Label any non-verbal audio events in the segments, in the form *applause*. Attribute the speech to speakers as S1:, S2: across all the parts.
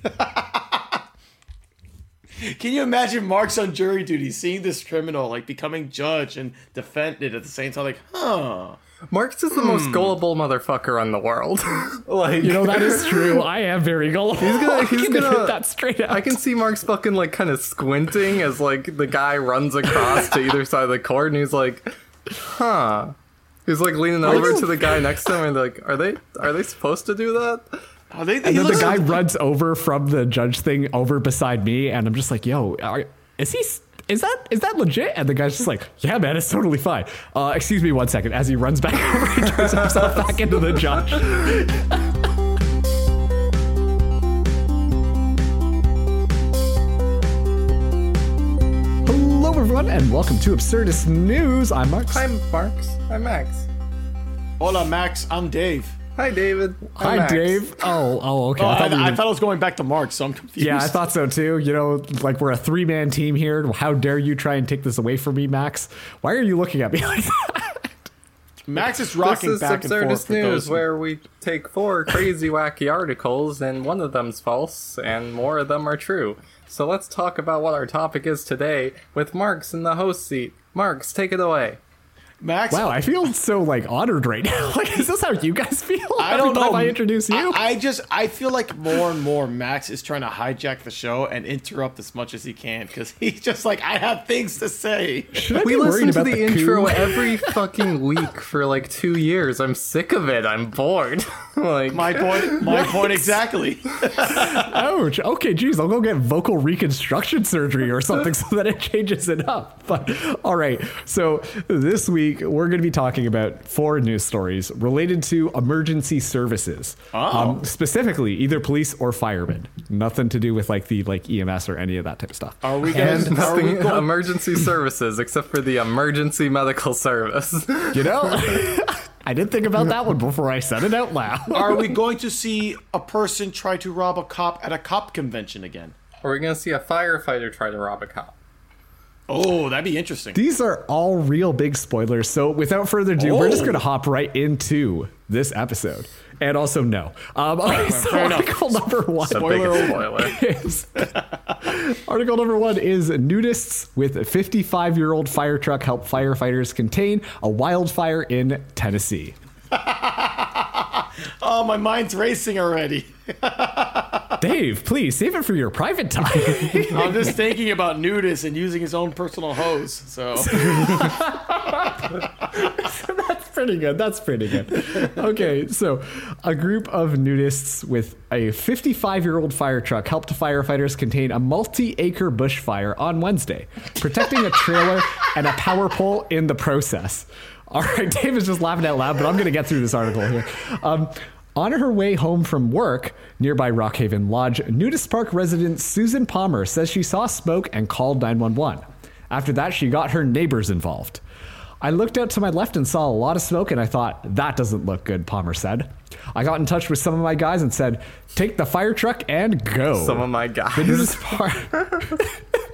S1: *laughs* Can you imagine Mark's on jury duty seeing this criminal like becoming judge and defendant at the same time? Like, huh?
S2: Marx is the hmm. most gullible motherfucker in the world. *laughs* like
S3: You know that is *laughs* true. I am very gullible. He's
S2: gonna- he's gonna-
S3: hit that straight out.
S2: I can see Mark's fucking like kind of squinting as like the guy runs across to either side of the court, and he's like, "Huh." He's like leaning over to the guy next to him, and like, "Are they are they supposed to do that?"
S1: Are they,
S3: And then the guy runs over from the judge thing over beside me, and I'm just like, "Yo, are, is he? Is that is that legit?" And the guy's just like, "Yeah, man, it's totally fine." Uh, excuse me one second. As he runs back *laughs* over, he turns himself back into the judge. Hello, everyone, and welcome to Absurdist News. I'm Mark.
S2: I'm Marks. I'm Max.
S1: Hola, Max. I'm Dave.
S2: Hi, David. I'm
S3: Hi,
S2: Max.
S3: Dave. Oh, oh, okay.
S1: Oh, I,
S3: we
S1: I
S3: were-
S1: thought I was going back to Mark, so I'm confused.
S3: Yeah, I thought so too. You know, like we're a three man team here. How dare you try and take this away from me, Max? Why are you looking at me *laughs* like that?
S1: Max is
S2: This
S1: rocking
S2: is
S1: back and forth.
S2: Absurdist
S1: for
S2: News,
S1: those-
S2: where we take four crazy, wacky articles, and one of them's false, and more of them are true. So let's talk about what our topic is today with Marks in the host seat. Marks, take it away.
S1: Max,
S3: Wow, I feel so like honored right now. *laughs* Like, is this how you guys feel?
S1: I don't
S3: every time
S1: know.
S3: I introduce you.
S1: I, I just I feel like more and more Max is trying to hijack the show and interrupt as much as he can because he's *laughs* just like I have things to say.
S3: Should I
S2: We
S3: be worried
S2: listen to the,
S3: the
S2: intro every fucking *laughs* week for like two years. I'm sick of it. I'm bored. like
S1: My point. My point exactly.
S3: Ouch. Okay, geez, I'll go get vocal reconstruction surgery or something so that it changes it up. But all right, so this week we're going to be talking about four news stories related to emergency services. Um, specifically, either police or firemen. Nothing to do with like the like EMS or any of that type of stuff.
S1: Are we going?
S2: and
S1: Are we going?
S2: emergency services except for the emergency medical service. *laughs*
S3: You know, I didn't think about that one before I said it out loud. *laughs*
S1: Are we going to see a person try to rob a cop at a cop convention again?
S2: Are we gonna see a firefighter try to rob a cop?
S1: Oh, that'd be interesting.
S3: These are all real big spoilers. So without further ado, we're just
S1: Oh.
S3: going to hop right into this episode. And also, no. Um, okay, *laughs* so
S1: fair enough.
S3: article number one.
S1: Spoiler
S2: spoiler. *laughs*
S3: is *laughs* article number one is nudists with a 55 year old fire truck help firefighters contain a wildfire in Tennessee.
S1: Oh, my mind's racing already. *laughs*
S3: Dave, please save it for your private time. *laughs*
S1: I'm just thinking about nudists and using his own personal hose. So *laughs*
S3: That's pretty good. That's pretty good. Okay, so a group of nudists with a 55 year old fire truck helped firefighters contain a multi acre bushfire on Wednesday, protecting a trailer and a power pole in the process. All right, Dave is just laughing out loud, but I'm going to get through this article here. Um, on her way home from work nearby Rockhaven Lodge, Nudist Park resident Susan Palmer says she saw smoke and called 911. After that, she got her neighbors involved. I looked out to my left and saw a lot of smoke, and I thought, that doesn't look good, Palmer said. I got in touch with some of my guys and said, take the fire truck and go.
S2: Some of my
S3: The
S2: guys.
S3: nudist part. *laughs* *laughs*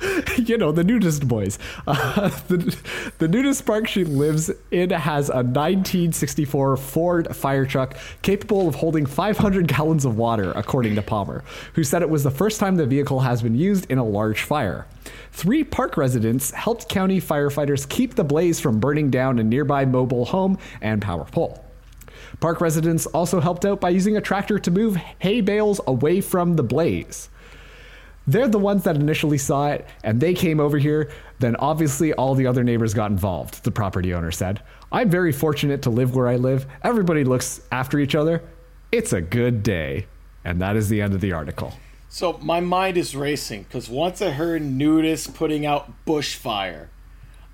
S3: *laughs* you know, the nudist boys. Uh, *laughs* the, the nudist park she lives in has a 1964 Ford fire truck capable of holding 500 gallons of water, according to Palmer, who said it was the first time the vehicle has been used in a large fire. Three park residents helped county firefighters keep the blaze from burning down a nearby mobile home and power pole. Park residents also helped out by using a tractor to move hay bales away from the blaze. They're the ones that initially saw it, and they came over here. Then obviously all the other neighbors got involved, the property owner said. I'm very fortunate to live where I live. Everybody looks after each other. It's a good day. And that is the end of the article.
S1: So my mind is racing because once I heard nudists putting out bushfire,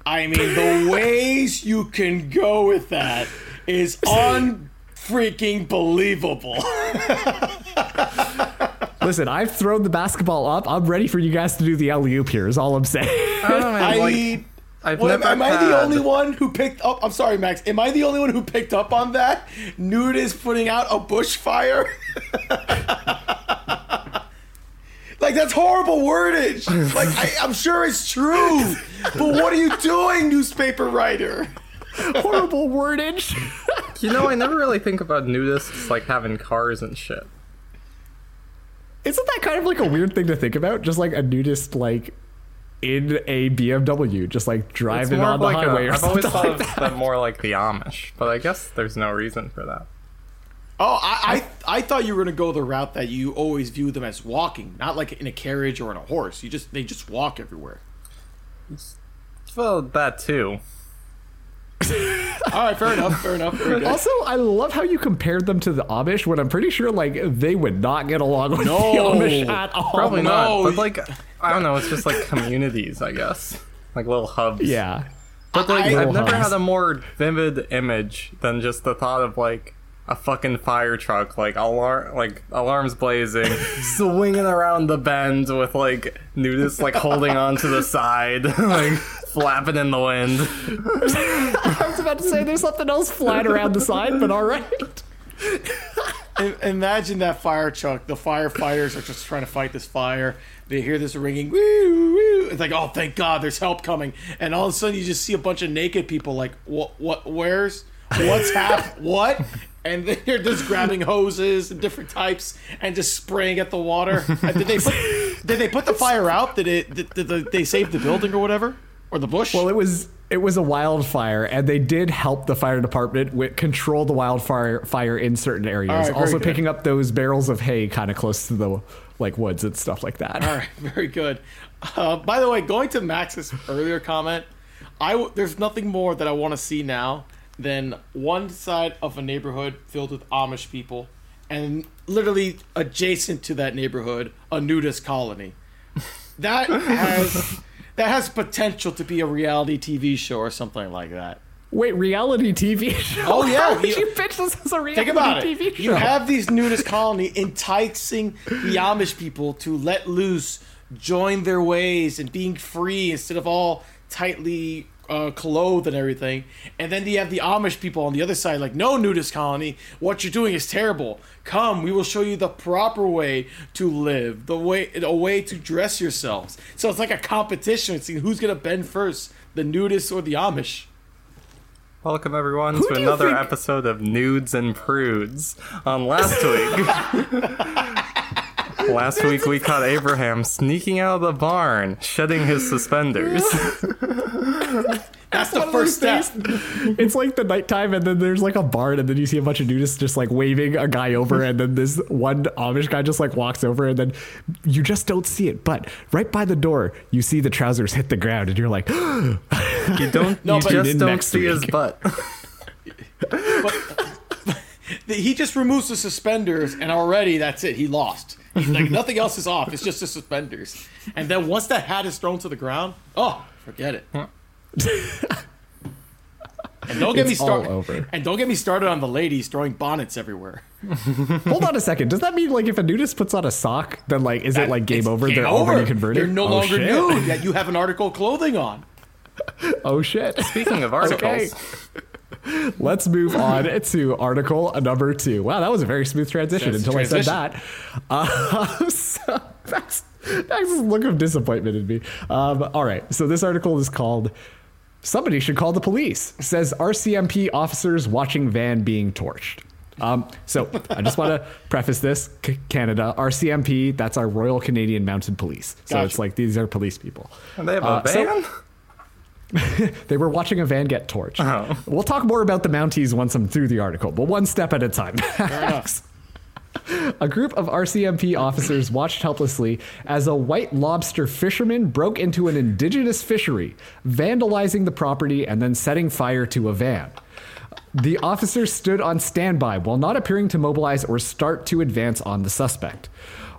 S1: I mean the *laughs* ways you can go with that is *laughs* unfreaking believable. *laughs*
S3: Listen, I've thrown the basketball up. I'm ready for you guys to do the alley oop here, is all I'm saying.
S2: Oh, I man, *laughs*
S1: I
S2: like, I've
S1: well, am,
S2: never
S1: am I the only one who picked up? I'm sorry, Max. Am I the only one who picked up on that? Nude is putting out a bushfire. *laughs* like that's horrible wordage. Like I, I'm sure it's true, but what are you doing, newspaper writer? *laughs*
S3: Horrible wordage.
S2: You know, I never really think about nudists like having cars and shit.
S3: Isn't that kind of like a weird thing to think about? Just like a nudist, like in a BMW, just like driving on the
S2: like a,
S3: highway or
S2: I've
S3: something
S2: always *laughs* thought
S3: like
S2: of
S3: that.
S2: them more like the Amish, but I guess there's no reason for that.
S1: Oh, I, I I thought you were gonna go the route that you always view them as walking, not like in a carriage or on a horse. You just they just walk everywhere.
S2: Well, that too.
S1: All right, fair enough, fair enough. Very good.
S3: Also, I love how you compared them to the Amish when I'm pretty sure like they would not get along with
S1: No.
S3: the Amish at all.
S2: Probably
S1: no.
S2: not. But like, I don't know. It's just like communities, I guess, like little hubs.
S3: Yeah.
S2: But like,
S1: I-
S2: I've never
S3: hubs.
S2: had a more vivid image than just the thought of like a fucking fire truck, like alarm, like alarms blazing, *laughs* swinging around the bend with like nudists like holding on to the side, *laughs* like flapping in the wind. *laughs*
S3: I was about to say there's something else flying around the side, but all right.
S1: I- Imagine that fire truck. The firefighters are just trying to fight this fire. They hear this ringing. Woo, woo. It's like, oh, thank God, there's help coming. And all of a sudden, you just see a bunch of naked people. Like, what? What? Where's? What's hap? *laughs* What? And they're just grabbing hoses and different types and just spraying at the water. And did they put? Did they put the fire out? Did it? Did, did they save the building or whatever? Or the bush?
S3: Well, it was it was a wildfire, and they did help the fire department with control the wildfire fire in certain areas.
S1: Right,
S3: also
S1: good.
S3: picking up those barrels of hay kind of close to the like woods and stuff like that.
S1: All right, *laughs* very good. Uh, by the way, going to Max's earlier comment, I w- there's nothing more that I want to see now than one side of a neighborhood filled with Amish people, and literally adjacent to that neighborhood, a nudist colony. That *laughs* has that has potential to be a reality TV show or something like that.
S3: Wait, reality TV *laughs* show?
S1: Oh, yeah, you-
S3: you pitch this as a reality
S1: Think about
S3: TV
S1: it.
S3: show?
S1: You have these nudist colony enticing the Amish people to let loose, join their ways, and being free instead of all tightly uh, clothed and everything. And then you have the Amish people on the other side, like, no, nudist colony, what you're doing is terrible. Come, we will show you the proper way to live, the way a way to dress yourselves. So it's like a competition. It's who's gonna bend first, the nudists or the Amish.
S2: Welcome everyone
S3: Who
S2: to another
S3: think-
S2: episode of Nudes and Prudes. On last *laughs* week, *laughs* *laughs* last week we caught Abraham sneaking out of the barn, shedding his suspenders. *laughs*
S1: That's the first step.
S3: It's like the nighttime, and then there's like a barn, and then you see a bunch of nudists just like waving a guy over, and then this one Amish guy just like walks over, and then you just don't see it. But right by the door, you see the trousers hit the ground, and you're like, *gasps*
S2: You don't,
S1: No,
S2: you
S1: but-
S2: just don't see his
S3: week.
S2: butt. *laughs*
S1: he just removes the suspenders and already that's it he lost He's like *laughs* nothing else is off it's just the suspenders and then once that hat is thrown to the ground oh forget it *laughs* and don't get me
S3: It's all
S1: started and don't get me started on the ladies throwing bonnets everywhere *laughs*
S3: hold on a second. Does that mean like if a nudist puts on a sock, then like is it like game over?
S1: game
S3: They're
S1: over.
S3: already converted.
S1: they're no
S3: Oh,
S1: longer
S3: shit.
S1: nude yet you have an article of clothing on
S3: Oh shit.
S2: Speaking of articles,
S3: Let's move on to article number two. Wow, that was a very smooth transition
S1: That's
S3: until I said that. Uh, *laughs* so, Max, Max's look of disappointment in me. Um, all right, so this article is called Somebody Should Call the Police, says RCMP officers watching van being torched. Um, so I just want to *laughs* preface this C- Canada, RCMP, that's our Royal Canadian Mounted Police. So
S1: Gotcha.
S3: it's like these are police people.
S2: And they have a
S3: Uh, so-
S2: van? *laughs*
S3: They were watching a van get torched.
S2: Oh.
S3: We'll talk more about the Mounties once I'm through the article, but one step at a time. *laughs* A group of RCMP officers watched helplessly as a white lobster fisherman broke into an indigenous fishery, vandalizing the property and then setting fire to a van. The officers stood on standby while not appearing to mobilize or start to advance on the suspect.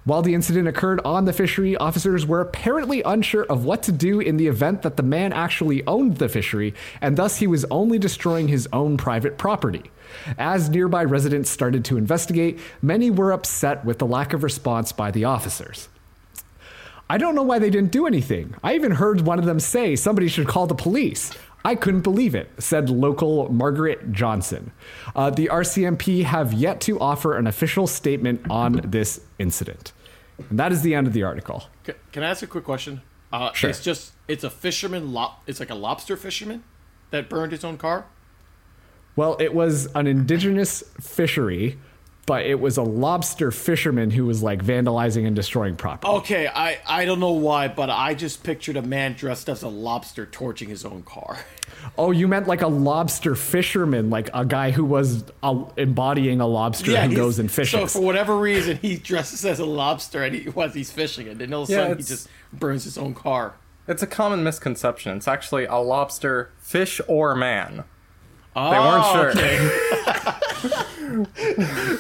S3: While the incident occurred on the fishery, officers were apparently unsure of what to do in the event that the man actually owned the fishery, and thus he was only destroying his own private property. As nearby residents started to investigate, many were upset with the lack of response by the officers. I don't know why they didn't do anything. I even heard one of them say somebody should call the police. I couldn't believe it, said local Margaret Johnson. Uh, the RCMP have yet to offer an official statement on this incident. And that is the end of the article.
S1: C- can i ask a quick question uh,
S3: Sure.
S1: it's just it's a fisherman lo- it's like a lobster fisherman that burned his own car
S3: Well, it was an indigenous fishery but it was a lobster fisherman who was like vandalizing and destroying property.
S1: Okay, I, I don't know why, but I just pictured a man dressed as a lobster torching his own car. *laughs*
S3: Oh, you meant like a lobster fisherman, like a guy who was uh, embodying a lobster who goes and fishes.
S1: So for whatever reason, he dresses as a lobster and he was he's fishing, and then all of a
S2: Yeah,
S1: sudden he just burns his own car.
S2: It's a common misconception. It's actually a lobster, fish or man.
S1: Oh,
S2: They weren't sure.
S1: okay. *laughs*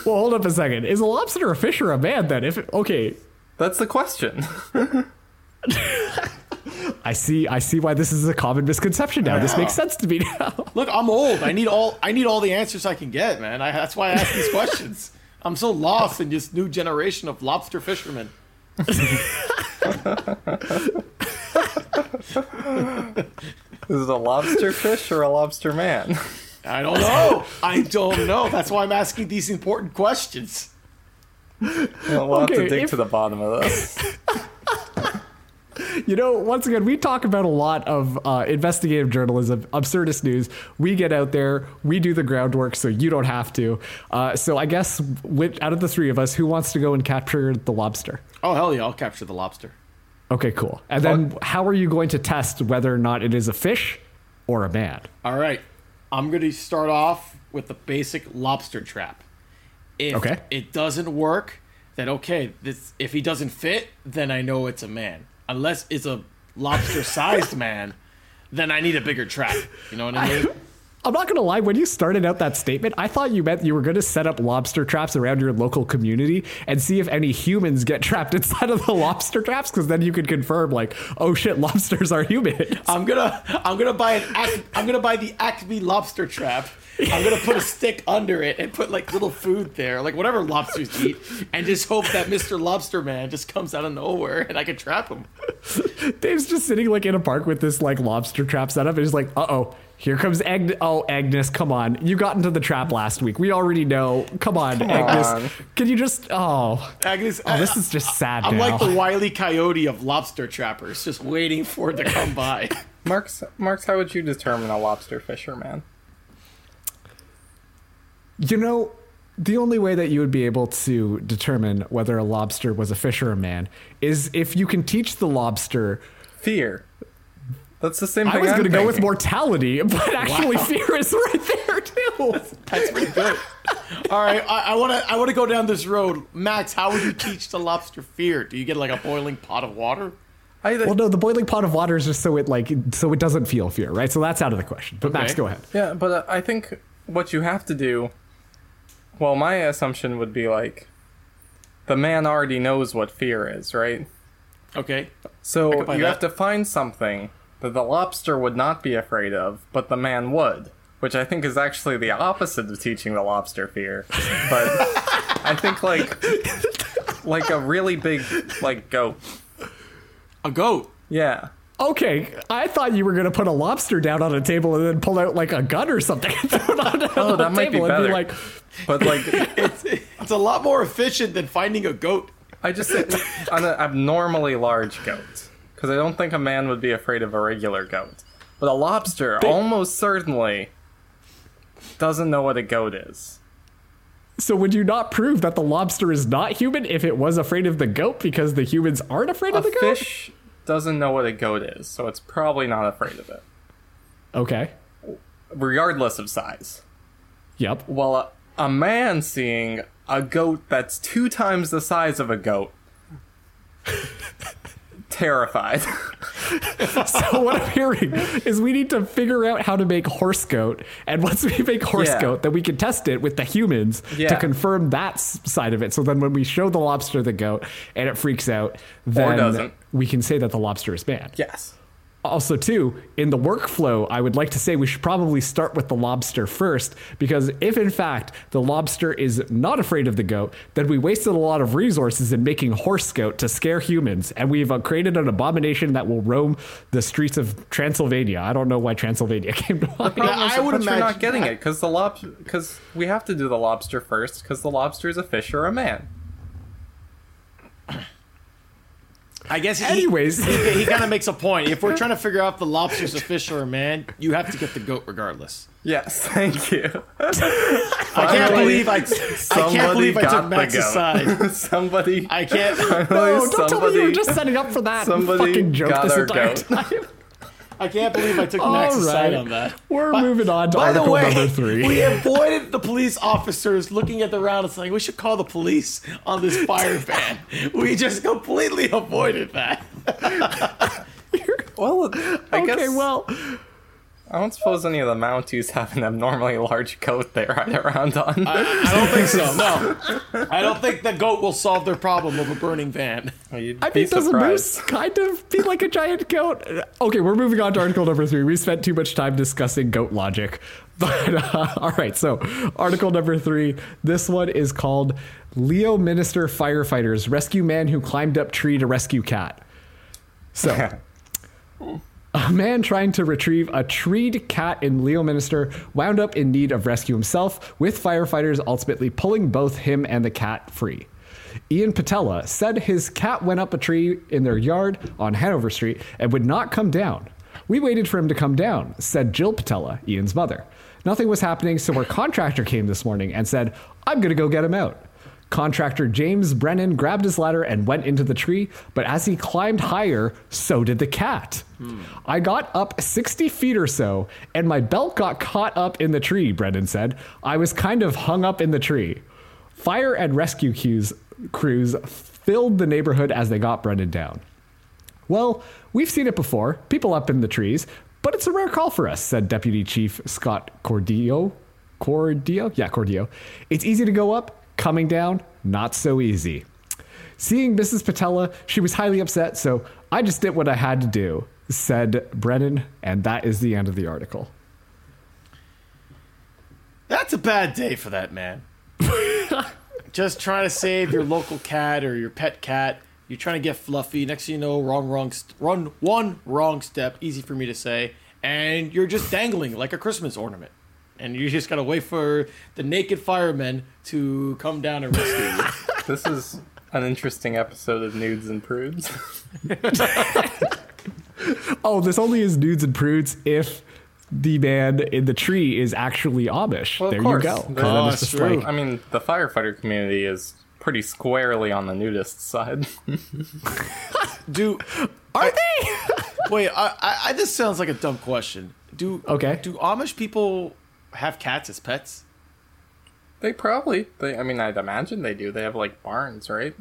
S3: well, hold up a second. Is a lobster a fish or a man then? If okay,
S2: That's the question. *laughs*
S3: I see. I see why this is a common misconception now. This makes sense to me now. *laughs*
S1: Look, I'm old. I need all I need all the answers I can get, man. I, that's why I ask these questions. I'm so lost in this new generation of lobster fishermen. *laughs*
S2: Is it a lobster fish or a lobster man?
S1: I don't know. *laughs* I don't know. That's why I'm asking these important questions.
S2: We'll have
S3: Okay,
S2: to dig
S3: if-
S2: to the bottom of this. *laughs*
S3: You know, once again, we talk about a lot of uh, investigative journalism, absurdist news. We get out there, we do the groundwork, so you don't have to. Uh, so I guess with, out of the three of us, who wants to go and capture the lobster?
S1: Oh hell yeah, I'll capture the lobster.
S3: Okay, cool. And then how are you going to test whether or not it is a fish or a man?
S1: All right, I'm gonna start off with the basic lobster trap. If
S3: Okay.
S1: it doesn't work, then okay. This if he doesn't fit, then I know it's a man. Unless it's a lobster-sized *laughs* man, then I need a bigger trap. You know what I mean? *laughs*
S3: I'm not gonna lie. When you started out that statement, I thought you meant you were gonna set up lobster traps around your local community and see if any humans get trapped *laughs* inside of the lobster traps, because then you could confirm, like, oh shit, *laughs* lobsters are humans.
S1: I'm gonna I'm gonna buy an Ac- I'm gonna buy the Acme lobster trap. I'm gonna put a stick under it and put like little food there, like whatever lobsters eat, and just hope that Mr. Lobster Man just comes out of nowhere and I can trap him.
S3: Dave's just sitting like in a park with this like lobster trap setup, and he's like, uh oh. Here comes Agnes. Oh, Agnes, come on. You got into the trap last week. We already know. Come on, Agnes.
S2: on.
S3: Can you just. Oh.
S1: Agnes,
S3: Oh, this is just sad
S1: I'm
S3: now.
S1: like the wily coyote of lobster trappers, just waiting for it to come *laughs* by.
S2: Marks, Marks, how would you determine a lobster fisherman?
S3: You know, the only way that you would be able to determine whether a lobster was a fish or a man is if you can teach the lobster.
S2: Fear. That's the same
S3: I
S2: thing.
S3: was
S2: I'm
S3: going to go with mortality, *laughs* but actually,
S1: Wow.
S3: fear is right there too.
S1: That's pretty good. All right, I want to I want to go down this road. Max, how would you teach the lobster fear? Do you get like a boiling pot of water?
S2: I,
S3: Well, no, the boiling pot of water is just so it like so it doesn't feel fear, right? So that's out of the question. But Max, go ahead.
S2: Yeah, but uh, I think what you have to do. Well, my assumption would be like, the man already knows what fear is, right?
S1: Okay.
S2: So
S1: could buy
S2: you have to find something that the lobster would not be afraid of, but the man would, which I think is actually the opposite of teaching the lobster fear. But I think like like a really big like goat.
S1: A goat.
S2: Yeah.
S3: Okay, I thought you were gonna put a lobster down on a table and then pull out like a gun or something and throw it on,
S2: Oh,
S3: on
S2: that
S3: the
S2: might be
S3: table and be
S2: better.
S3: like,
S2: But like *laughs*
S1: It's it's a lot more efficient than finding a goat.
S2: I just think an abnormally large goat because I don't think a man would be afraid of a regular goat. But a lobster almost certainly doesn't know what a goat is.
S3: so would you not prove that the lobster is not human if it was afraid of the goat because the humans aren't afraid
S2: A
S3: of the goat?
S2: fish doesn't know what a goat is, so it's probably not afraid of it,
S3: Okay.
S2: regardless of size.
S3: Yep.
S2: Well, a, a man seeing a goat that's two times the size of a goat, terrified. *laughs*
S3: So what I'm hearing is we need to figure out how to make horse goat, and once we make horse
S2: Yeah.
S3: goat, then we can test it with the humans to confirm that side of it. So then when we show the lobster the goat and it freaks out, then we can say that the lobster is banned.
S2: yes.
S3: Also, too, in the workflow, I would like to say we should probably start with the lobster first, because if in fact the lobster is not afraid of the goat, then we wasted a lot of resources in making horse goat to scare humans, and we've uh, created an abomination that will roam the streets of Transylvania. I don't know why Transylvania *laughs* came to mind.
S1: Yeah, I would
S2: but you're not
S1: imagine-
S2: getting it because the lob because we have to do the lobster first because the lobster is a fish or a man.
S1: I guess. He,
S3: Anyways.
S1: he, he kind of makes a point. If we're trying to figure out if the lobster's a fish or a man, you have to get the goat regardless.
S2: Yes, *laughs* thank you.
S1: I can't
S2: Finally,
S1: believe I. I can't
S2: Somebody
S1: believe I
S2: got
S1: took
S2: the
S1: Max's
S2: goat.
S1: side. *laughs*
S2: somebody,
S1: I can't. *laughs*
S3: No, don't tell me you
S2: somebody-
S3: were just setting up for that
S2: somebody
S3: fucking joke
S2: got
S3: this
S2: our
S3: entire
S2: goat.
S3: time.
S1: I can't believe I took Max's side
S3: right.
S1: on that.
S3: We're
S1: By-
S3: moving on to
S1: By the
S3: article
S1: way,
S3: number three.
S1: we avoided the police officers looking at the round and saying we should call the police on this fire van. We just completely avoided that. *laughs*
S2: well, I
S3: okay,
S2: guess
S3: well,
S2: I don't suppose any of the Mounties have an abnormally large coat they ride around on.
S1: I don't think so. No, I don't think the goat will solve their problem of a burning van.
S2: You'd
S3: I
S2: be
S3: mean, does a moose kind of be like a giant goat? Okay, we're moving on to article number three. We spent too much time discussing goat logic. *laughs* But, uh, all right, so article number three. This one is called Leo Minister Firefighters Rescue Man Who Climbed Up Tree to Rescue Cat. So. *laughs* A man trying to retrieve a treed cat in Leo Minister wound up in need of rescue himself, with firefighters ultimately pulling both him and the cat free. Ian Patella said his cat went up a tree in their yard on Hanover Street and would not come down. We waited for him to come down, said Jill Patella, Ian's mother. Nothing was happening, so our contractor came this morning and said, I'm going to go get him out. Contractor James Brennan grabbed his ladder and went into the tree, but as he climbed higher, so did the cat. Hmm. I got up 60 feet or so, and my belt got caught up in the tree, Brennan said. I was kind of hung up in the tree. Fire and rescue crews, crews filled the neighborhood as they got Brennan down. Well, we've seen it before, people up in the trees, but it's a rare call for us, said Deputy Chief Scott Cordillo. Cordillo? Yeah, Cordillo. It's easy to go up, coming down, not so easy. Seeing Mrs. Patella, she was highly upset, so I just did what I had to do, said Brennan, and that is the end of the article.
S1: That's a bad day for that man. *laughs* Just trying to save your local cat or your pet cat. You're trying to get fluffy. Next thing you know, wrong, wrong, st- run one wrong step. Easy for me to say, and you're just dangling like a Christmas ornament. And you just gotta wait for the naked firemen to come down and rescue you. *laughs*
S2: This is an interesting episode of Nudes and Prudes. *laughs*
S3: Oh, this only is nudes and prudes if the man in the tree is actually Amish.
S2: Well,
S3: there
S2: course.
S3: you go.
S2: Oh,
S3: Then
S1: that's true.
S3: like-
S2: I mean, the firefighter community is pretty squarely on the nudist side.
S1: Do
S3: are they?
S1: wait? I, I, I this sounds like a dumb question. Do
S3: Okay.
S1: Do Amish people have cats as pets?
S2: they probably, they, I mean, I'd imagine they do. They have like barns, right?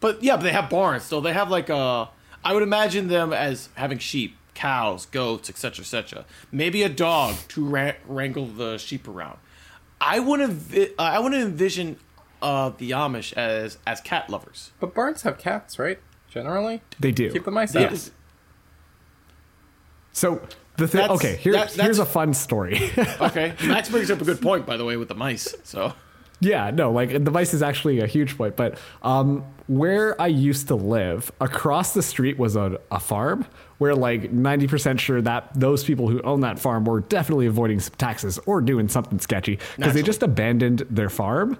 S1: But yeah, but they have barns, so they have like a. I would imagine them as having sheep, cows, goats, etc., etc. Maybe a dog to ra- wrangle the sheep around. I wouldn't. Vi- uh, I wouldn't envision uh, the Amish as as cat lovers.
S2: But barns have cats, right? Generally,
S3: They do.
S2: keep them mice
S1: That
S2: out.
S3: So the thing.
S1: That's-
S3: Okay, here,
S1: that- that's-
S3: here's a fun story. *laughs*
S1: okay, Max brings up a good point, by the way, with the mice. So
S3: Yeah, no, like the vice is actually a huge point. But um, where I used to live, across the street was a, a farm where like 90% sure that those people who own that farm were definitely avoiding some taxes or doing something sketchy because they
S1: Naturally.
S3: just abandoned their farm.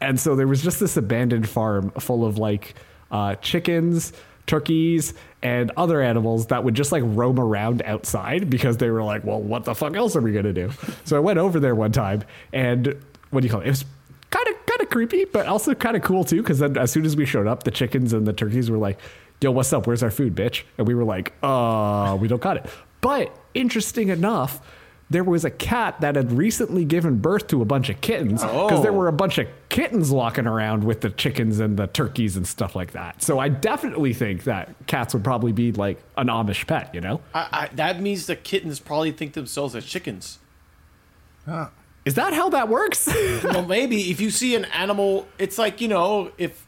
S3: And so there was just this abandoned farm full of like uh, chickens, turkeys, and other animals that would just like roam around outside because they were like, well, what the fuck else are we going to do? *laughs* So I went over there one time and what do you call it? It was kind of kind of creepy, but also kind of cool too. Because then as soon as we showed up, the chickens and the turkeys were like, "Yo, what's up? Where's our food, bitch?" And we were like, "Uh, we don't got it." But interesting enough, there was a cat that had recently given birth to a bunch of kittens because there
S1: Oh.
S3: were a bunch of kittens walking around with the chickens and the turkeys and stuff like that. So I definitely think that cats would probably be like an Amish pet, you know?
S1: I, I, that means the kittens probably think themselves as chickens.
S3: Is that how that works? *laughs*
S1: well, maybe if you see an animal, it's like you know, if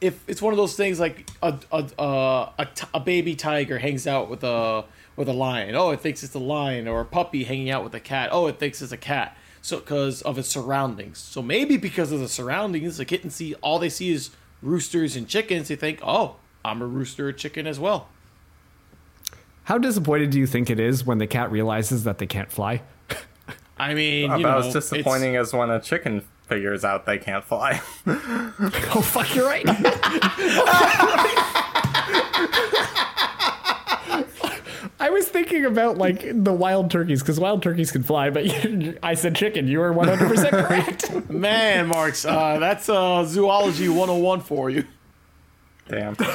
S1: if it's one of those things like a a a a a, a, t- a baby tiger hangs out with a with a lion. Oh, it thinks it's a lion, or a puppy hanging out with a cat. Oh, it thinks it's a cat. So because of its surroundings. So maybe because of the surroundings, the kitten see all they see is roosters and chickens. They think, oh, I'm a rooster or chicken as well.
S3: how disappointed do you think it is when the cat realizes that they can't fly? *laughs*
S1: I mean, you
S2: About
S1: know,
S2: as disappointing as when a chicken figures out they can't fly. *laughs*
S3: Oh fuck, you're right. *laughs* about like the wild turkeys because wild turkeys can fly, but you, *laughs* I said chicken. You were 100 percent *laughs* correct.
S1: Man, Marks, uh, that's uh, zoology 101 for you.
S2: Damn. *laughs*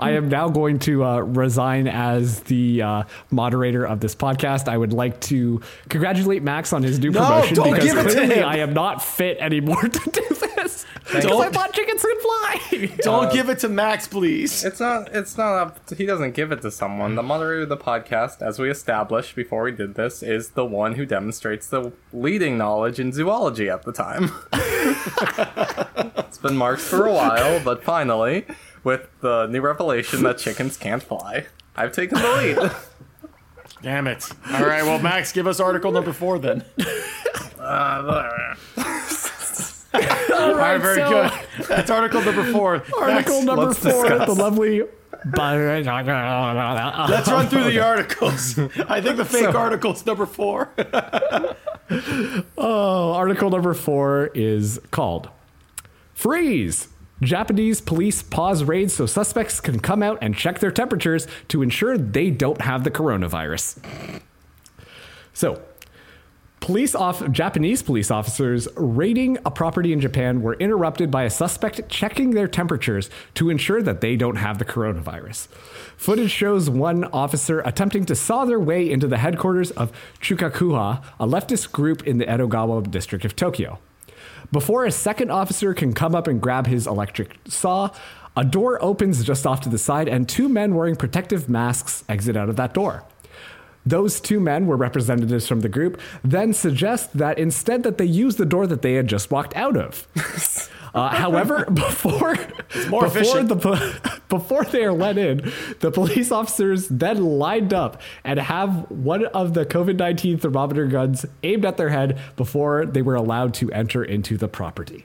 S3: I am now going to uh, resign as the uh, moderator of this podcast. I would like to congratulate Max on his new
S1: No,
S3: promotion
S1: don't
S3: because
S1: give it to
S3: clearly
S1: him.
S3: I am not fit anymore *laughs* to do this. Because I
S1: Don't-
S3: thought chickens could fly. *laughs*
S1: Don't give it to Max, please.
S2: It's not. It's not up. To, he doesn't give it to someone. The moderator of the podcast, as we established before we did this, is the one who demonstrates the leading knowledge in zoology at the time. *laughs* *laughs* it's been marked for a while, but finally, with the new revelation that chickens can't fly, I've taken the lead.
S1: Damn it. All right, well, Max, give us article number four then. *laughs* All right, very
S3: so-
S1: good. That's article number four.
S3: Article
S1: Max,
S3: number four,
S2: discuss.
S3: the lovely.
S1: Let's run through the articles. I think the fake article's number four.
S3: Oh, article number four is called Freeze! Japanese police pause raids so suspects can come out and check their temperatures to ensure they don't have the coronavirus. So, police off Japanese police officers raiding a property in Japan were interrupted by a suspect checking their temperatures to ensure that they don't have the coronavirus. Footage shows one officer attempting to saw their way into the headquarters of Chukakuha, a leftist group in the Edogawa district of Tokyo. Before a second officer can come up and grab his electric saw, a door opens just off to the side and two men wearing protective masks exit out of that door. Those two men were representatives from the group, then suggest that instead that they use the door that they had just walked out of. *laughs* Uh, however, *laughs* before before
S1: efficient.
S3: the *laughs* before they are let in, the police officers then lined up and have one of the COVID nineteen thermometer guns aimed at their head before they were allowed to enter into the property.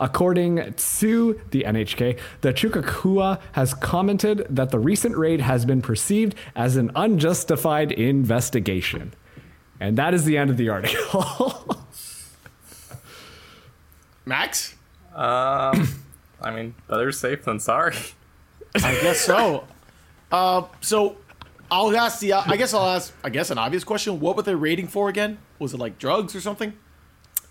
S3: According to the NHK, the Chukakuha has commented that the recent raid has been perceived as an unjustified investigation. And that is the end of the article. *laughs*
S1: Max?
S2: Um, *coughs* I mean, better safe than sorry.
S1: I guess so. Uh, so I'll ask the. I guess I'll ask. I guess an obvious question. What were they raiding for again? Was it like drugs or something?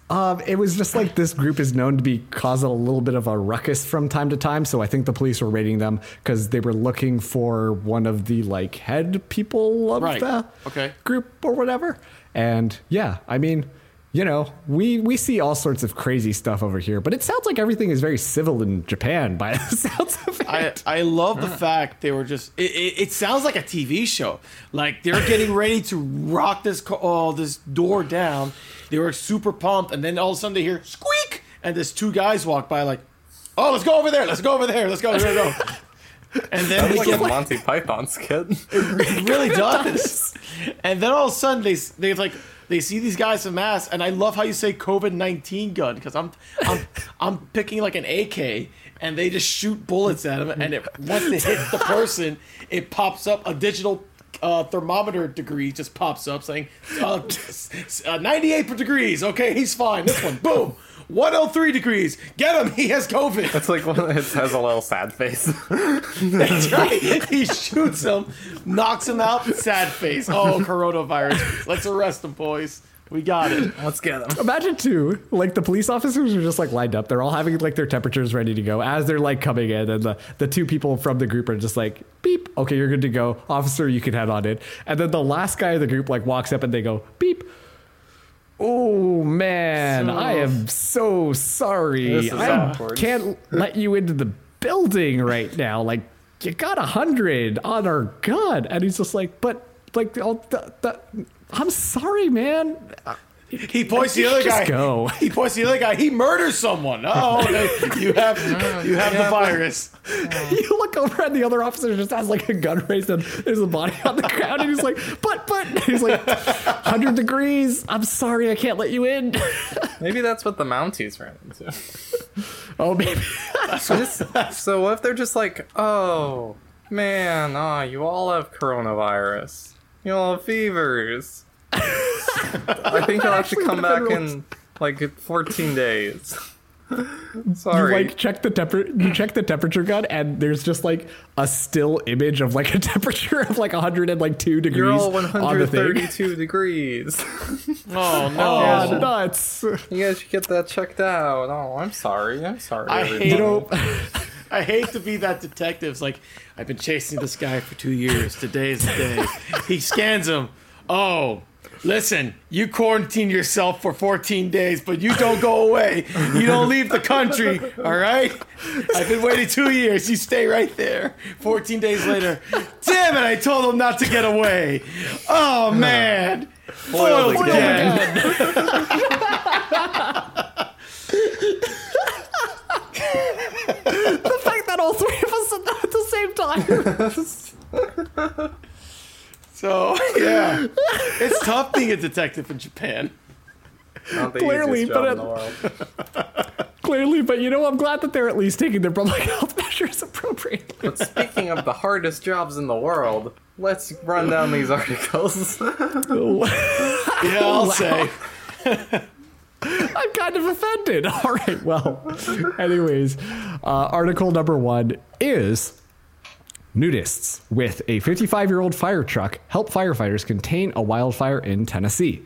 S3: Um, it was just like this group is known to be causing a little bit of a ruckus from time to time. So I think the police were raiding them because they were looking for one of the like head people of
S1: Right.
S3: the
S1: Okay.
S3: group or whatever. And yeah, I mean, you know, we we see all sorts of crazy stuff over here, but it sounds like everything is very civil in Japan by *laughs* the sounds of it.
S1: I I love the fact they were just. It, it, it sounds like a TV show. Like they're getting ready to rock this co- oh this door down. They were super pumped, and then all of a sudden they hear squeak, and this two guys walk by like, oh let's go over there, let's go over there, let's go, let's go. *laughs* And then
S2: It's
S1: they
S2: like
S1: get
S2: a Monty Python skit. *laughs*
S1: It really does. And then all of a sudden they they like they see these guys in masks, and I love how you say COVID nineteen gun because I'm I'm I'm picking like an AK, and they just shoot bullets at them, and it, once it hits the person, it pops up a digital. Uh, thermometer degree just pops up saying uh, uh, 98 degrees. Okay, he's fine. This one, boom, 103 degrees. Get him. He has COVID.
S2: That's like when it has a little sad face. *laughs*
S1: That's right. He shoots him, knocks him out, sad face. Oh, coronavirus. Let's arrest him, boys. We got it.
S2: Let's get him.
S3: Imagine too, like the police officers are just like lined up. They're all having like their temperatures ready to go as they're like coming in, and the, the two people from the group are just like beep. Okay, you're good to go, officer. You can head on in. And then the last guy of the group like walks up and they go beep. Oh man,
S1: So-
S3: I am so sorry. I
S2: awkward.
S3: can't let you into the building right now. Like you got a hundred on our gun, and he's just like, but like, oh, the, the, I'm sorry, man.
S1: He points the *laughs* other
S3: Just
S1: guy.
S3: go.
S1: He points the other guy. He murders someone. Oh, *laughs* you have you have the virus. *laughs*
S3: you look over at the other officer just has like a gun raised and there's a body on the ground and he's like, but, but, he's like, 100 degrees. I'm sorry, I can't let you in.
S2: Maybe that's what the Mounties ran into.
S3: oh, maybe.
S2: so what if they're just like, oh man, ah, you all have coronavirus. You all have fevers. *laughs* I think I'll have to come back in like 14 days. *laughs* Sorry.
S3: You like check the temper you check the temperature gun and there's just like a still image of like a *laughs* temperature of like 102 degrees
S2: You're all
S3: on the thing.
S2: 132 degrees.
S1: Oh no!
S3: Oh, nuts.
S2: You guys should get that checked out. Oh, I'm sorry. I'm sorry.
S1: I
S2: everybody.
S1: hate-
S3: You know,
S1: I hate to be that detective. It's like I've been chasing this guy for two years. Today's the day. He scans him. Oh, listen, you quarantine yourself for 14 days, but you don't go away. You don't leave the country. All right? I've been waiting two years. You stay right there. 14 days later, damn it! I told him not to get away. Oh man,
S2: Foiled
S1: Foiled
S2: again.
S1: again. *laughs*
S3: the fact that all three of us said that at the same time. *laughs*
S1: So *laughs* yeah, *laughs* it's tough being a detective in Japan.
S2: Not the
S3: Clearly,
S2: easiest
S3: but
S2: job in the world. *laughs*
S3: Clearly, but you know, I'm glad that they're at least taking their public health measures appropriately.
S2: But speaking of the hardest jobs in the world, let's run down these articles.
S1: Yeah, I'll say.
S3: I'm kind of offended. All right, well, anyways, uh, article number one is nudists with a 55 year old fire truck help firefighters contain a wildfire in Tennessee.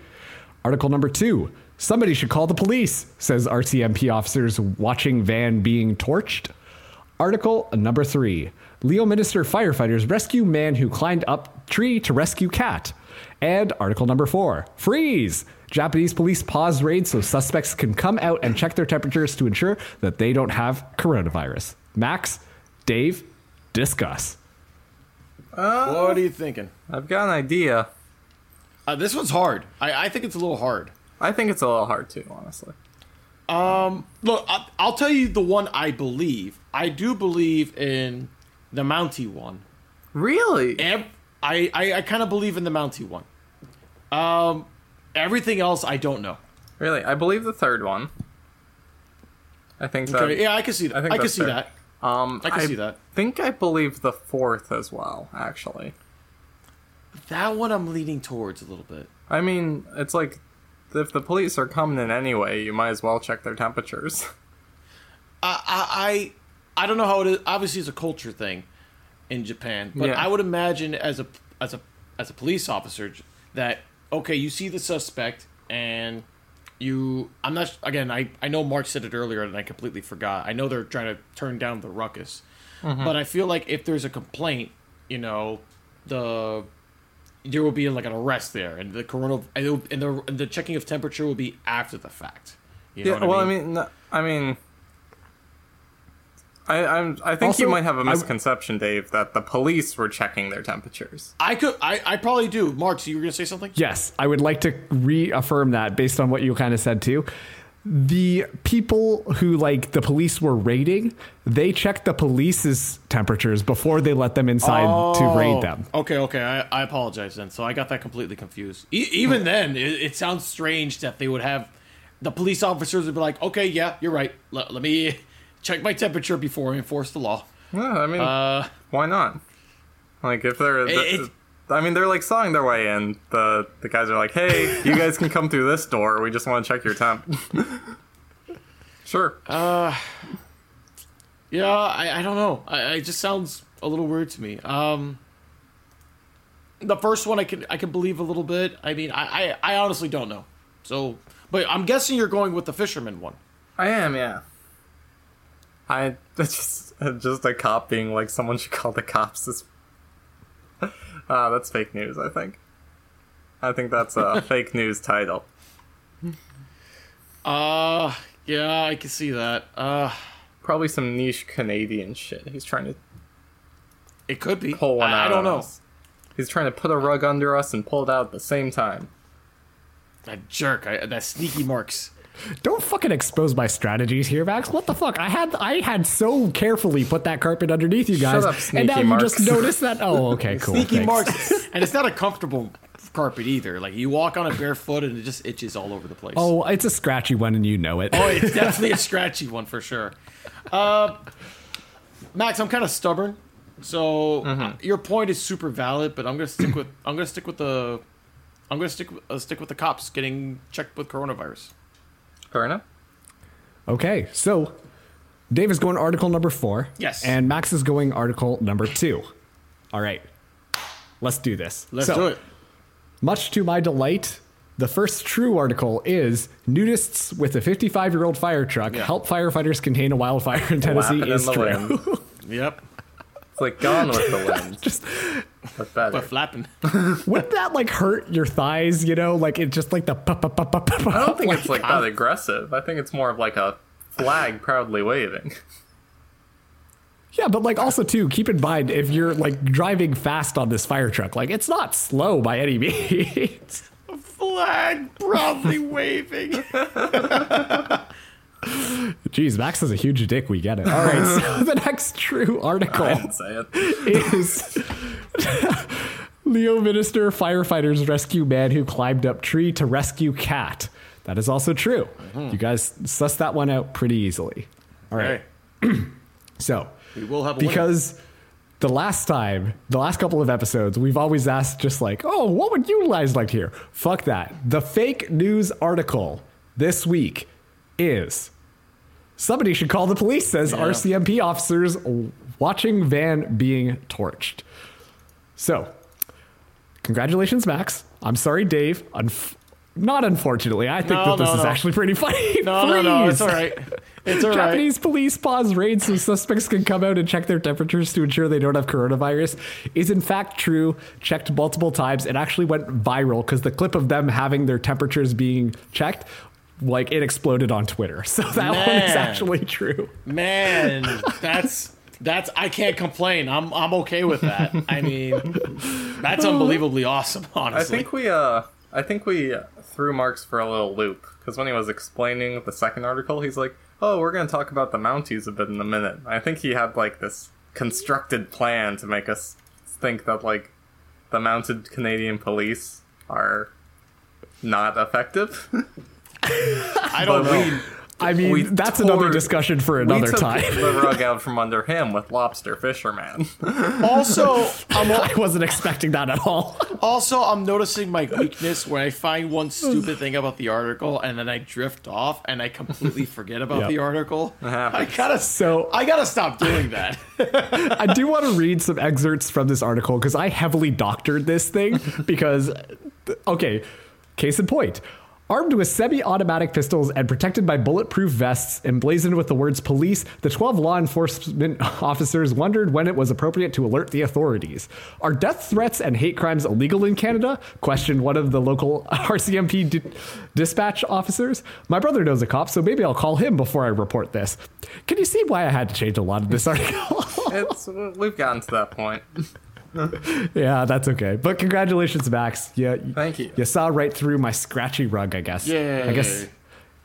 S3: Article number two somebody should call the police, says RCMP officers watching van being torched. Article number three Leo Minister firefighters rescue man who climbed up tree to rescue cat. And article number four Freeze! Japanese police pause raid so suspects can come out and check their temperatures to ensure that they don't have coronavirus. Max, Dave, discuss.
S1: What are you thinking?
S2: I've got an idea.
S1: Uh, this one's hard. I, I think it's a little hard.
S2: I think it's a little hard too, honestly.
S1: Um, Look, I, I'll tell you the one I believe. I do believe in the Mountie one.
S2: Really?
S1: Ev- I, I, I kind of believe in the Mountie one. Um, everything else I don't know.
S2: Really? I believe the third one. I think that.
S1: Okay, yeah, I can see that.
S2: I
S1: I, can see
S2: fair.
S1: that.
S2: Um,
S1: I can see that.
S2: think I believe the fourth as well. Actually,
S1: That one I'm leaning towards a little bit.
S2: I mean, it's like if the police are coming in anyway, you might as well check their temperatures. *laughs*
S1: I, I, I I don't know how it is. Obviously, it's a culture thing in Japan, but
S2: Yeah.
S1: I would imagine as a as a as a police officer that okay, you see the suspect and you. I'm not again. I I know Mark said it earlier and I completely forgot. I know they're trying to turn down the ruckus, mm-hmm. but I feel like if there's a complaint, you know, the there will be like an arrest there, and the corona and, the and the checking of temperature will be after the fact. You know
S2: yeah. well,
S1: I
S2: I
S1: mean?
S2: mean, no, I mean, I I'm I think
S3: Also,
S2: you might have a misconception, Dave, that the police were checking their temperatures.
S1: I could. I, I probably do. Mark, so you were gonna say something?
S3: Yes, I would like to reaffirm that based on what you kind of said too. The people who like the police were raiding, they checked the police's temperatures before they let them inside to
S1: Oh.
S3: raid them.
S1: Okay, okay. I, I apologize then. So I got that completely confused. E- even oh. then, it, it sounds strange that they would have the police officers would be like, "Okay, yeah, you're right. Let, let me check my temperature before I enforce the law."
S2: Yeah, I mean,
S1: Uh,
S2: why not? Like if they're,
S1: It-
S2: I mean, they're like sawing their way in. The the guys are like, "Hey, you guys can come through this door. We just want to check your temp." *laughs* sure.
S1: yeah, I, I don't know. I, it just sounds a little weird to me. Um, the first one I can I can believe a little bit. I mean, I, I, I honestly don't know. So, but I'm guessing you're going with the fisherman one.
S2: I am, yeah. *laughs* I just just a cop being like, someone should call the cops. Is uh, *laughs* that's fake news. I think. I think that's a *laughs* fake news title.
S1: Uh, yeah, I can see that. Uh,
S2: Probably some niche Canadian shit. He's trying to
S1: it could be.
S2: pull one
S1: I,
S2: out.
S1: I don't know.
S2: us. He's trying to put a rug under us and pull it out at the same time.
S1: That jerk. I, that sneaky marks.
S3: Don't fucking expose my strategies here, Max. What the fuck? I had I had so carefully put that carpet underneath you guys,
S2: up,
S3: and now
S2: sneaky
S3: you just
S2: Marks.
S3: noticed that. Oh, *laughs* okay, cool.
S1: Sneaky
S3: thanks.
S1: marks, *laughs* and it's not a comfortable carpet either. Like you walk on it barefoot, and it just itches all over the place.
S3: Oh, it's a scratchy one, and you know it.
S1: Oh, it's *laughs* definitely a scratchy one for sure. Uh, Max, I'm kind of stubborn, so uh, your point is super valid. But I'm gonna stick with I'm gonna stick with the I'm gonna stick uh, stick with the cops getting checked with coronavirus.
S2: Fair enough.
S3: Okay, so Dave is going article number four.
S1: Yes.
S3: And Max is going article number two. All right. Let's do this.
S1: Let's
S3: So,
S1: do it.
S3: Much to my delight, the first true article is nudists with a 55 year old fire truck
S1: Yeah.
S3: help firefighters contain a wildfire in Tennessee is true. *laughs*
S1: Yep.
S2: It's like gone with the *laughs* wind.
S3: Just
S2: but better.
S1: But flapping. *laughs*
S3: wouldn't that like hurt your thighs? You know, like it just like the. pu- pu- pu- pu- pu-
S2: I don't think it's like that aggressive. I think it's more of like a flag proudly waving. *laughs*
S3: Yeah, but like also too, keep in mind if you're like driving fast on this fire truck, like it's not slow by any means.
S1: A flag proudly waving.
S3: Jeez, Max has a huge dick. We get it. All right, so *laughs* the next true article
S2: I didn't say it. *laughs*
S3: is *laughs* Leominster firefighters rescue man who climbed up tree to rescue cat. That is also true. Mm-hmm. You guys suss that one out pretty easily. All right.
S1: Okay. *clears throat*
S3: So,
S1: We will have
S3: because the last time, the last couple of episodes, we've always asked just like, oh, what would you guys like to hear? Fuck that. The fake news article this week is somebody should call the police, says
S1: Yeah.
S3: RCMP officers watching van being torched. So, congratulations, Max. I'm sorry, Dave. Unf- not unfortunately. I think
S1: No,
S3: that this
S1: no,
S3: is
S1: no.
S3: actually pretty funny. *laughs*
S1: No, no, no. It's all right. It's all right.
S3: Japanese police pause raid so suspects can come out and check their temperatures to ensure they don't have coronavirus is in fact true. Checked multiple times. It actually went viral because the clip of them having their temperatures being checked, like it exploded on Twitter. *laughs* So that one is actually true.
S1: Man, that's that's I can't complain. I'm I'm okay with that. I mean, that's unbelievably awesome, *laughs* Honestly,
S2: I
S1: honestly.
S2: think we uh I think we uh, threw Marks for a little loop because when he was explaining the second article, he's like, "Oh, we're going to talk about the Mounties a bit in a minute." I think he had like this constructed plan to make us think that like the mounted Canadian police are not effective. *laughs* *laughs*
S1: I don't know.
S3: I mean,
S2: We
S3: that's
S2: tore-
S3: another discussion for another
S2: we took
S3: time.
S2: the rug out from under him with Lobster Fisherman. *laughs*
S1: Also, I'm *laughs*
S3: I wasn't expecting that at all.
S1: also I'm noticing my weakness where I find one stupid thing about the article and then I drift off and I completely forget about
S3: Yep.
S1: the article. I gotta
S3: So
S1: I gotta stop doing that.
S3: I do want to read some excerpts from this article because I heavily doctored this thing because, okay, case in point. Armed with semi automatic pistols and protected by bulletproof vests emblazoned with the words police, the 12 law enforcement *laughs* officers wondered when it was appropriate to alert the authorities. Are death threats and hate crimes illegal in Canada? questioned one of the local *laughs* RCMP di- dispatch officers. My brother knows a cop, so maybe I'll call him before I report this. Can you see why I had to change a lot of this *laughs* article?
S2: we've gotten to that point. *laughs*
S3: Yeah, that's okay. But congratulations, Max. Yeah,
S2: Thank you.
S3: You saw right through my scratchy rug, I guess.
S1: Yay.
S3: I guess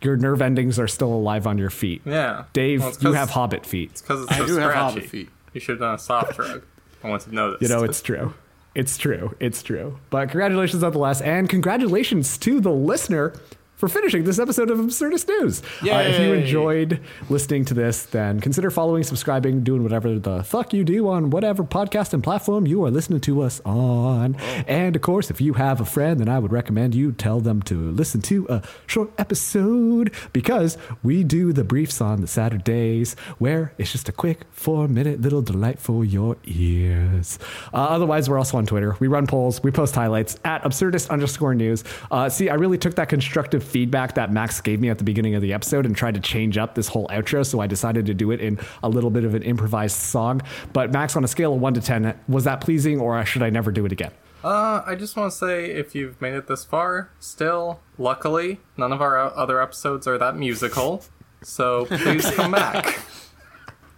S3: your nerve endings are still alive on your feet.
S2: Yeah,
S3: Dave,
S2: Well, it's
S3: you
S2: 'cause-
S3: have hobbit feet.
S2: It's because it's
S1: I
S2: so
S1: do have hobbit feet.
S2: You should have done a soft rug. I want to know this.
S3: You know, it's true. It's true. It's true. But congratulations nonetheless. And congratulations to the listener for finishing this episode of Absurdist News. Uh, if you enjoyed listening to this, then consider following, subscribing, doing whatever the fuck you do on whatever podcast and platform you are listening to us on. And of course, if you have a friend, then I would recommend you tell them to listen to a short episode because we do the briefs on the Saturdays where it's just a quick four minute little delight for your ears. Uh, otherwise, we're also on Twitter. We run polls, we post highlights at absurdist underscore news. Uh, see, I really took that constructive feedback that Max gave me at the beginning of the episode and tried to change up this whole outro. So I decided to do it in a little bit of an improvised song. But Max, on a scale of one to 10, was that pleasing or should I never do it again?
S2: Uh, I just want to say if you've made it this far, still, luckily, none of our other episodes are that musical. So please *laughs* come back.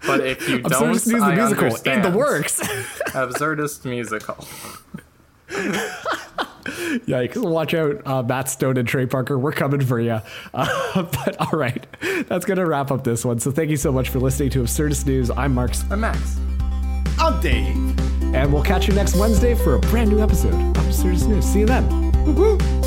S2: But if you don't,
S3: Absurdist News, the musical, in the works.
S2: Absurdist musical. *laughs* *laughs*
S3: Yikes. Watch out, uh, Matt Stone and Trey Parker. We're coming for you. Uh, *laughs* but all right, that's going to wrap up this one. So thank you so much for listening to Absurdist News. I'm Marks,
S2: I'm Max.
S1: I'm Dave.
S3: and we'll catch you next Wednesday for a brand new episode of Absurdist News. See you then.
S1: Woo-hoo.